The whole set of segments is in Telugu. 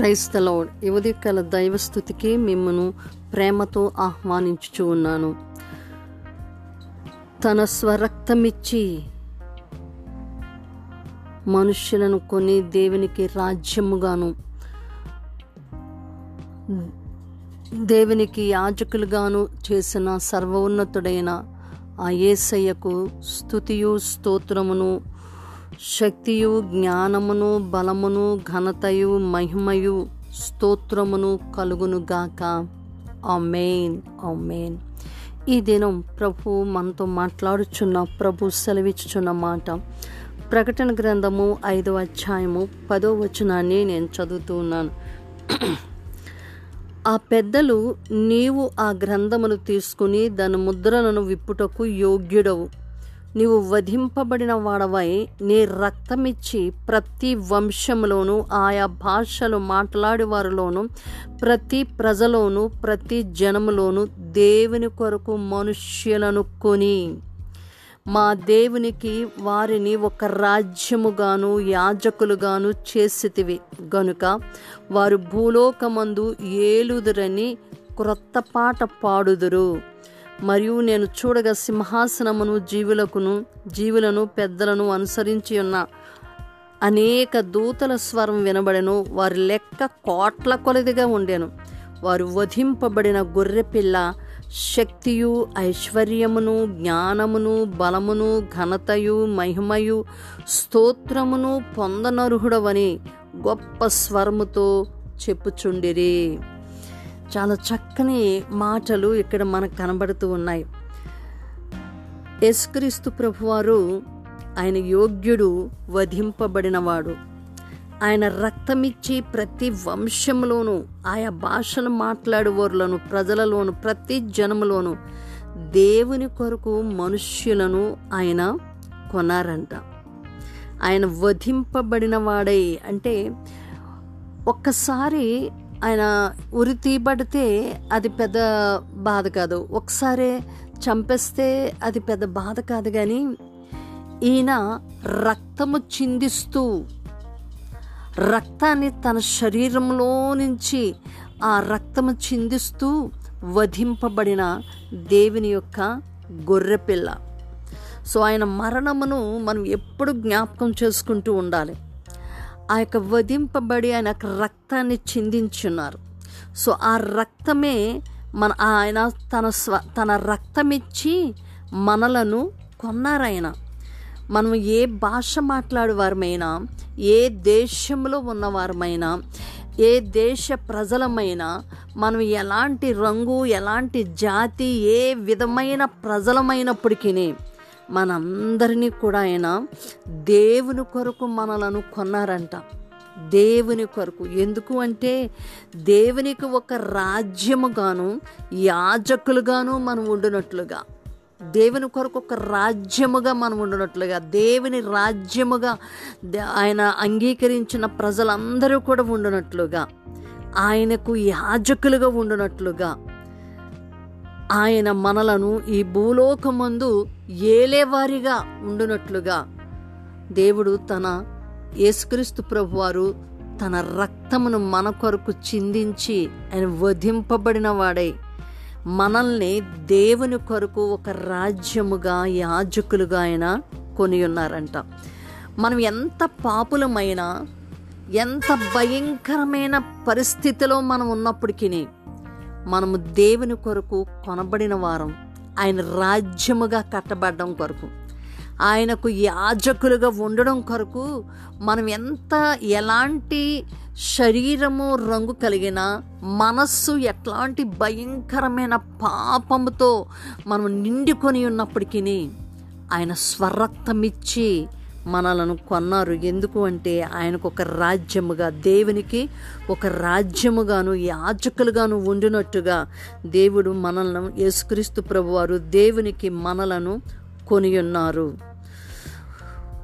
క్రైస్తలో యువదికల దైవస్థుతికి మిమ్మను ప్రేమతో ఆహ్వానించుచు ఉన్నాను. తన స్వరక్తమిచ్చి మనుష్యులను కొని దేవునికి రాజ్యముగాను దేవునికి యాజకులుగాను చేసిన సర్వోన్నతుడైన ఆ ఏసయ్యకు స్థుతియు స్తోత్రమును శక్తియు జ్ఞానమును బలమును ఘనతయు మహిమయు స్తోత్రమును కలుగునుగాక ఆమెన్ ఆమెన్. ఈ దినం ప్రభు మనతో మాట్లాడుచున్న ప్రభు సెలవిచ్చుచున్న మాట. ప్రకటన గ్రంథము ఐదవ అధ్యాయము పదో వచనాన్ని నేను చదువుతున్నాను ఆ పెద్దలు నీవు ఆ గ్రంథమును తీసుకుని దాని ముద్రలను విప్పుటకు యోగ్యుడవు. నీవు వధింపబడిన వాడవై నీ రక్తమిచ్చి ప్రతి వంశంలోనూ ఆయా భాషలు మాట్లాడే వారిలోనూ ప్రతి ప్రజలోను ప్రతి జనములోను దేవుని కొరకు మనుష్యులను కొని. మా దేవునికి వారిని ఒక రాజ్యముగాను యాజకులుగాను చేసితివి. గనుక వారు భూలోకమందు ఏలుదురని క్రొత్త పాట పాడుదురు. మరియు నేను చూడగా సింహాసనమును జీవులకును జీవులను పెద్దలను అనుసరించి ఉన్న అనేక దూతల స్వరం వినబడెను. వారి లెక్క కోట్ల కొలదిగా ఉండెను. వారు వధింపబడిన గొర్రెపిల్ల శక్తియు ఐశ్వర్యమును జ్ఞానమును బలమును ఘనతయు మహిమయు స్తోత్రమును పొందనర్హుడవని గొప్ప స్వరముతో చెప్పుచుండిరి. చాలా చక్కని మాటలు ఇక్కడ మనకు కనబడుతూ ఉన్నాయి. యేసుక్రీస్తు ప్రభువారు ఆయన యోగ్యుడు వధింపబడినవాడు. ఆయన రక్తమిచ్చి ప్రతి వంశంలోనూ ఆయా భాషను మాట్లాడేవారులను ప్రజలలోను ప్రతి జనములోను దేవుని కొరకు మనుష్యులను ఆయన కొనారంట ఆయన వధింపబడిన వాడై అంటే ఒక్కసారి ఆయన ఉరి తీయబడితే అది పెద్ద బాధ కాదు. ఒకసారి చంపేస్తే అది పెద్ద బాధ కాదు కానీ ఈయన రక్తము చిందిస్తూ రక్తాన్ని తన శరీరంలో నుంచి ఆ రక్తము చిందిస్తూ వధింపబడిన దేవుని యొక్క గొర్రెపిల్ల. సో ఆయన మరణమును మనం ఎప్పుడు జ్ఞాపకం చేసుకుంటూ ఉండాలి. ఆ యొక్క వధింపబడి ఆయన యొక్క రక్తాన్ని చిందించున్నారు. సో ఆ రక్తమే మన ఆయన తన స్వ తన రక్తమిచ్చి మనలను కొన్నారాయన. మనం ఏ భాష మాట్లాడేవారమైనా ఏ దేశంలో ఉన్నవారమైనా ఏ దేశ ప్రజలమైనా మనం ఎలాంటి రంగు ఎలాంటి జాతి ఏ విధమైన ప్రజలమైనప్పటికీ మనందరినీ కూడా ఆయన దేవుని కొరకు మనలను కొన్నారంట. దేవుని కొరకు. ఎందుకు అంటే దేవునికి ఒక రాజ్యముగాను యాజకులుగాను మనం ఉండినట్లుగా. దేవుని కొరకు ఒక రాజ్యముగా మనం ఉండినట్లుగా. దేవుని రాజ్యముగా ఆయన అంగీకరించిన ప్రజలందరూ కూడా ఉండినట్లుగా. ఆయనకు యాజకులుగా ఉండినట్లుగా. ఆయన మనలను ఈ భూలోకమందు ఏలేవారిగా ఉండునట్లుగా. దేవుడు తన యేసుక్రీస్తు ప్రభువారు తన రక్తమును మన కొరకు చిందించి ఆయన వధింపబడిన వాడై మనల్ని దేవుని కొరకు ఒక రాజ్యముగా యాజకులుగా ఆయన కొని ఉన్నారంట మనం ఎంత పాపులమైనా ఎంత భయంకరమైన పరిస్థితిలో మనం ఉన్నప్పటికీ మనము దేవుని కొరకు కొనబడిన వారం ఆయన రాజ్యముగా కట్టబడడం కొరకు ఆయనకు యాజకులుగా ఉండడం కొరకు మనం ఎంత ఎలాంటి శరీరము రంగు కలిగిన మనస్సు ఎట్లాంటి భయంకరమైన పాపముతో మనం నిండుకొని ఉన్నప్పటికీ ఆయన స్వరక్తమిచ్చి మనలను కొన్నారు. ఎందుకు అంటే ఆయనకు ఒక రాజ్యముగా దేవునికి ఒక రాజ్యముగాను యాజకులుగాను ఉండినట్టుగా దేవుడు మనలను యేసుక్రీస్తు ప్రభువారు దేవునికి మనలను కొనియున్నారు.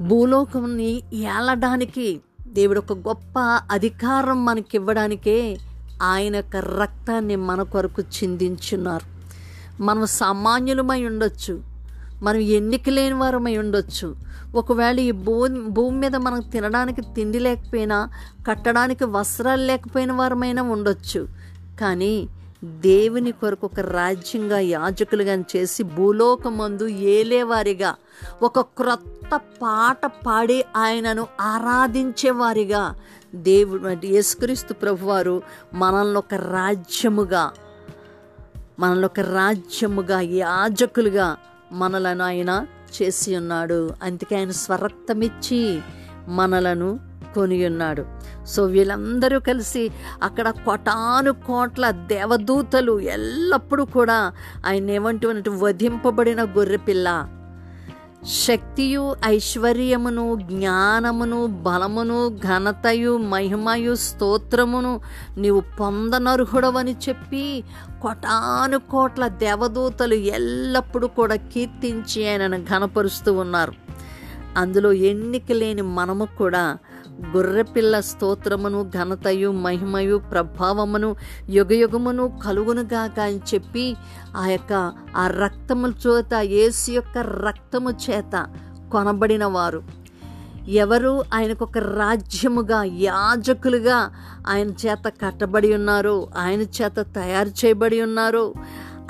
భూలోకంని ఏలడానికి దేవుడు ఒక గొప్ప అధికారం మనకివ్వడానికే ఆయన యొక్క రక్తాన్ని మన కొరకు చిందించున్నారు. మనం సామాన్యులమై ఉండొచ్చు. మనం ఎన్నిక లేని వారమై ఉండొచ్చు. ఒకవేళ ఈ భూ భూమి మీద మనం తినడానికి తిండి లేకపోయినా కట్టడానికి వస్త్రాలు లేకపోయిన వారమైనా ఉండొచ్చు. కానీ దేవుని కొరకు ఒక రాజ్యంగా యాజకులుగా చేసి భూలోకమందు ఏలేవారిగా ఒక క్రొత్త పాట పాడి ఆయనను ఆరాధించేవారిగా దేవుడు అంటే యేసుక్రీస్తు ప్రభువారు మనల్ని ఒక రాజ్యముగా మనల్ని ఒక రాజ్యముగా యాజకులుగా మనలను ఆయన చేసి ఉన్నాడు. అందుకే ఆయన స్వరక్తమిచ్చి మనలను కొని ఉన్నాడు. సో వీళ్ళందరూ కలిసి అక్కడ కోటాను కోట్ల దేవదూతలు ఎల్లప్పుడూ కూడా ఆయన ఏమంటున్నట్టు వధింపబడిన గొర్రెపిల్ల శక్తియు ఐశ్వర్యమును జ్ఞానమును బలమును ఘనతయు మహిమయు స్తోత్రమును నీవు పొందనర్హుడవని చెప్పి కోటాను కోట్ల దేవదూతలు ఎల్లప్పుడూ కూడా కీర్తించి ఆయనను ఘనపరుస్తూ ఉన్నారు. అందులో ఎన్నిక లేని మనము కూడా గొర్రెపిల్ల స్తోత్రమును ఘనతయు మహిమయు ప్రభావమును యుగయుగమును కలుగునుగాక అని చెప్పి ఆ యొక్క ఆ రక్తము చేత యేసు యొక్క రక్తము చేత కొనబడిన వారు ఎవరు? ఆయనకు ఒక రాజ్యముగా యాజకులుగా ఆయన చేత కట్టబడి ఉన్నారో ఆయన చేత తయారు చేయబడి ఉన్నారు.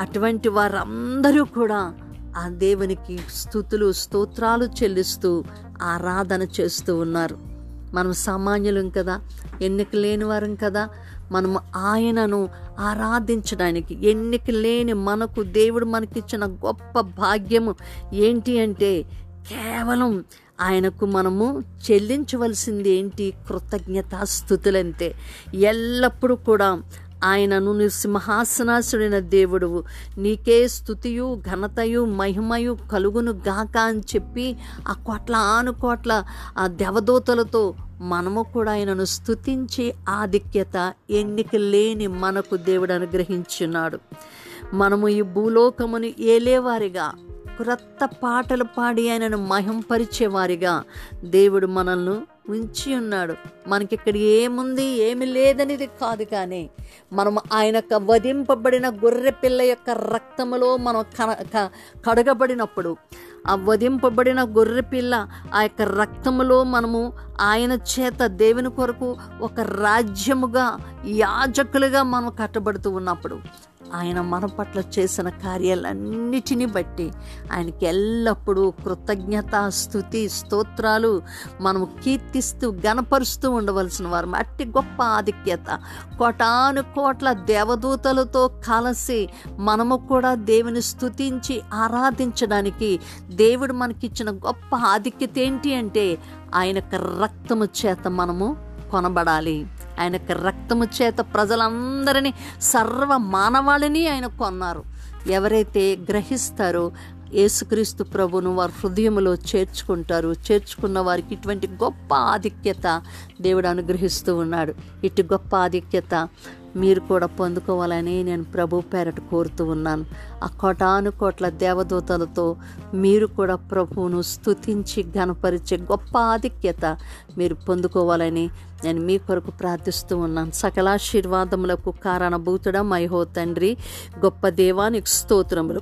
అటువంటి వారందరూ కూడా ఆ దేవునికి స్థుతులు స్తోత్రాలు చెల్లిస్తూ ఆరాధన చేస్తూ ఉన్నారు. మనం సామాన్యులం కదా ఎన్నిక లేని వారం కదా మనము ఆయనను ఆరాధించడానికి ఎన్నిక లేని మనకు దేవుడు మనకిచ్చిన గొప్ప భాగ్యము ఏంటి అంటే కేవలం ఆయనకు మనము చెల్లించవలసింది ఏంటి? కృతజ్ఞతాస్థుతులంతే. ఎల్లప్పుడూ కూడా ఆయనను నీ సింహాసనాసుడైన దేవుడువు. నీకే స్థుతియు ఘనతయు మహిమయు కలుగును గాక అని చెప్పి ఆ కోట్ల ఆనుకోట్ల ఆ దేవదూతలతో మనము కూడా ఆయనను స్థుతించే ఆధిక్యత ఎన్నిక లేని మనకు దేవుడు అనుగ్రహించున్నాడు. మనము ఈ భూలోకమును ఏలేవారిగా క్రొత్త పాటలు పాడి ఆయనను మహింపరిచేవారిగా దేవుడు మనల్ని ఉంచి ఉన్నాడు. మనకి ఇక్కడ ఏముంది ఏమి లేదనేది కాదు కానీ మనం ఆయన యొక్క వధింపబడిన గొర్రె పిల్ల యొక్క రక్తములో మనం క- కడగబడినప్పుడు ఆ వధింపబడిన గొర్రె పిల్ల ఆ యొక్క రక్తములో మనము ఆయన చేత దేవుని కొరకు ఒక రాజ్యముగా యాజకులుగా మనం కట్టబడుతూ ఉన్నప్పుడు ఆయన మన పట్ల చేసిన కార్యాలన్నిటిని బట్టి ఆయనకి ఎల్లప్పుడూ కృతజ్ఞత స్థుతి స్తోత్రాలు మనము కీర్తిస్తూ గనపరుస్తూ ఉండవలసిన వారు. అట్టి గొప్ప ఆధిక్యత. కోటాను కోట్ల దేవదూతలతో కలిసి మనము కూడా దేవుని స్థుతించి ఆరాధించడానికి దేవుడు మనకిచ్చిన గొప్ప ఆధిక్యత ఏంటి అంటే ఆయన యొక్క రక్తము చేత మనము కొనబడాలి. ఆయన యొక్క రక్తము చేత ప్రజలందరినీ సర్వ మానవాళిని ఆయన కొన్నారు. ఎవరైతే గ్రహిస్తారో యేసుక్రీస్తు ప్రభును వారి హృదయంలో చేర్చుకుంటారు. చేర్చుకున్న వారికి ఇటువంటి గొప్ప ఆధిక్యత దేవుడు అనుగ్రహిస్తూ ఉన్నాడు. ఇటు గొప్ప ఆధిక్యత మీరు కూడా పొందుకోవాలని నేను ప్రభు పేరట కోరుతూ ఉన్నాను. ఆ కోటాను కోట్ల దేవదూతలతో మీరు కూడా ప్రభువును స్తుతించి ఘనపరిచే గొప్ప ఆధిక్యత మీరు పొందుకోవాలని నేను మీ కొరకు ప్రార్థిస్తూ ఉన్నాను. సకలాశీర్వాదములకు కారణభూతుడ మైహో తండ్రి గొప్ప దేవానికి స్తోత్రములు.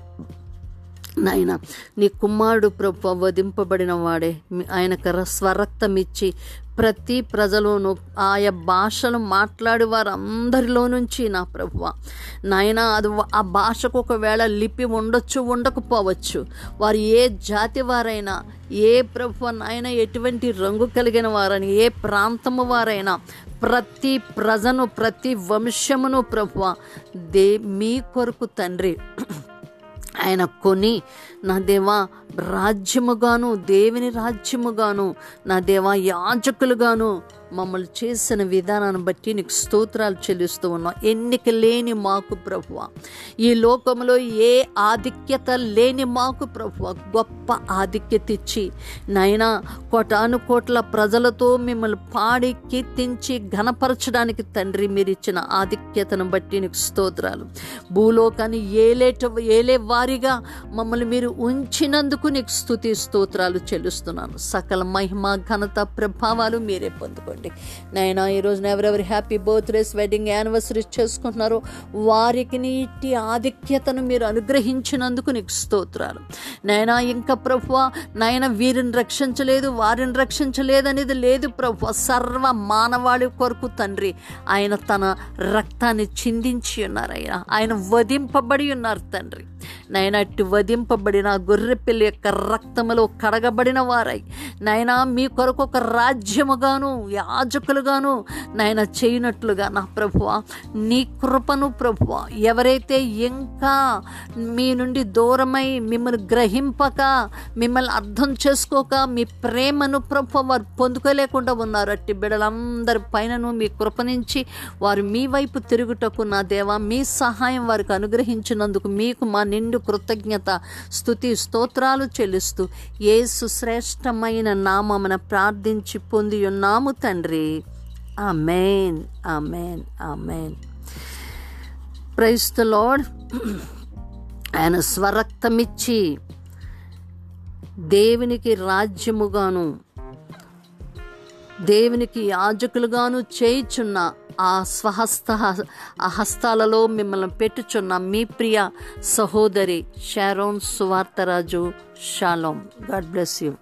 నాయన నీ కుమారుడు ప్రభు వధింపబడిన వాడే. ఆయనకు ర- స్వరక్తం ఇచ్చి ప్రతి ప్రజలోను ఆయా భాషలు మాట్లాడే వారందరిలో నుంచి నా ప్రభువ నాయన అది ఆ భాషకు ఒకవేళ లిపి ఉండొచ్చు ఉండకపోవచ్చు. వారు ఏ జాతి వారైనా ఏ ప్రభువ నాయన ఎటువంటి రంగు కలిగిన వారని ఏ ప్రాంతము వారైనా ప్రతి ప్రజను ప్రతి వంశమును ప్రభువ దే మీ కొరకు తండ్రి. ఆయన కొని నా దేవా రాజ్యముగాను దేవుని రాజ్యముగాను నా దేవా యాజకులుగాను మమ్మల్ని చేసిన విధానాన్ని బట్టి నీకు స్తోత్రాలు చెల్లిస్తూ ఉన్నాం. ఎన్నిక లేని మాకు ప్రభువ. ఈ లోకంలో ఏ ఆధిక్యత లేని మాకు ప్రభువ. గొప్ప ఆధిక్యత ఇచ్చి నైనా కోటాను కోట్ల ప్రజలతో మిమ్మల్ని పాడి కీర్తించి ఘనపరచడానికి తండ్రి మీరు ఇచ్చిన ఆధిక్యతను బట్టి నీకు స్తోత్రాలు. భూలోకాన్ని ఏలేట ఏలే వారిగా మమ్మల్ని మీరు ఉంచినందుకు నీకు స్థుతి స్తోత్రాలు చెల్లిస్తున్నాను. సకల మహిమ ఘనత ప్రభావాలు మీరే పొందుకోండి. నైనా రోజున ఎవరెవరి హ్యాపీ బర్త్డేస్ వెడ్డింగ్ యానివర్సరీస్ చేసుకుంటున్నారో వారికి నీటి ఆధిక్యతను మీరు అనుగ్రహించినందుకు నీకు స్తోత్రాలు. నైనా ఇంకా ప్రభు నాయన వీరిని రక్షించలేదు వారిని రక్షించలేదనేది లేదు ప్రభు సర్వ మానవాళి కొరకు తండ్రి ఆయన తన రక్తాన్ని చిందించి ఉన్నారు ఆయన ఆయన వధింపబడి ఉన్నారు తండ్రి. నాయన అట్టి వధింపబడిన గొర్రె పిల్లి యొక్క రక్తములో కడగబడిన వారై. నాయన మీ కొరకు ఒక రాజ్యముగాను యాజకులుగాను నాయన చేయనట్లుగా నా ప్రభువ నీ కృపను ప్రభువ ఎవరైతే ఇంకా మీ నుండి దూరమై మిమ్మల్ని గ్రహింపక మిమ్మల్ని అర్థం చేసుకోక మీ ప్రేమను ప్రభు వారు పొందుకోలేకుండా ఉన్నారు. అట్టి బిడ్డలందరి పైనను మీ కృప నుంచి వారు మీ వైపు తిరుగుటకు నా దేవ మీ సహాయం వారికి అనుగ్రహించినందుకు మీకు మా నిండు కృతజ్ఞత స్థుతి స్తోత్రాలు చెల్లిస్తూ యేసు శ్రేష్టమైన నామమున ప్రార్థించి పొంది ఉన్నాము తండ్రి. Amen amen amen. Praise the lord. ఆయన స్వరక్తమిచ్చి దేవునికి రాజ్యముగాను దేవునికి యాజకులుగాను చేయుచున్న ఆ స్వహస్త ఆ హస్తాలలో మిమ్మల్ని పెట్టుచున్న మీ ప్రియ సహోదరి Sharon Suvartharaju shalom. God bless you.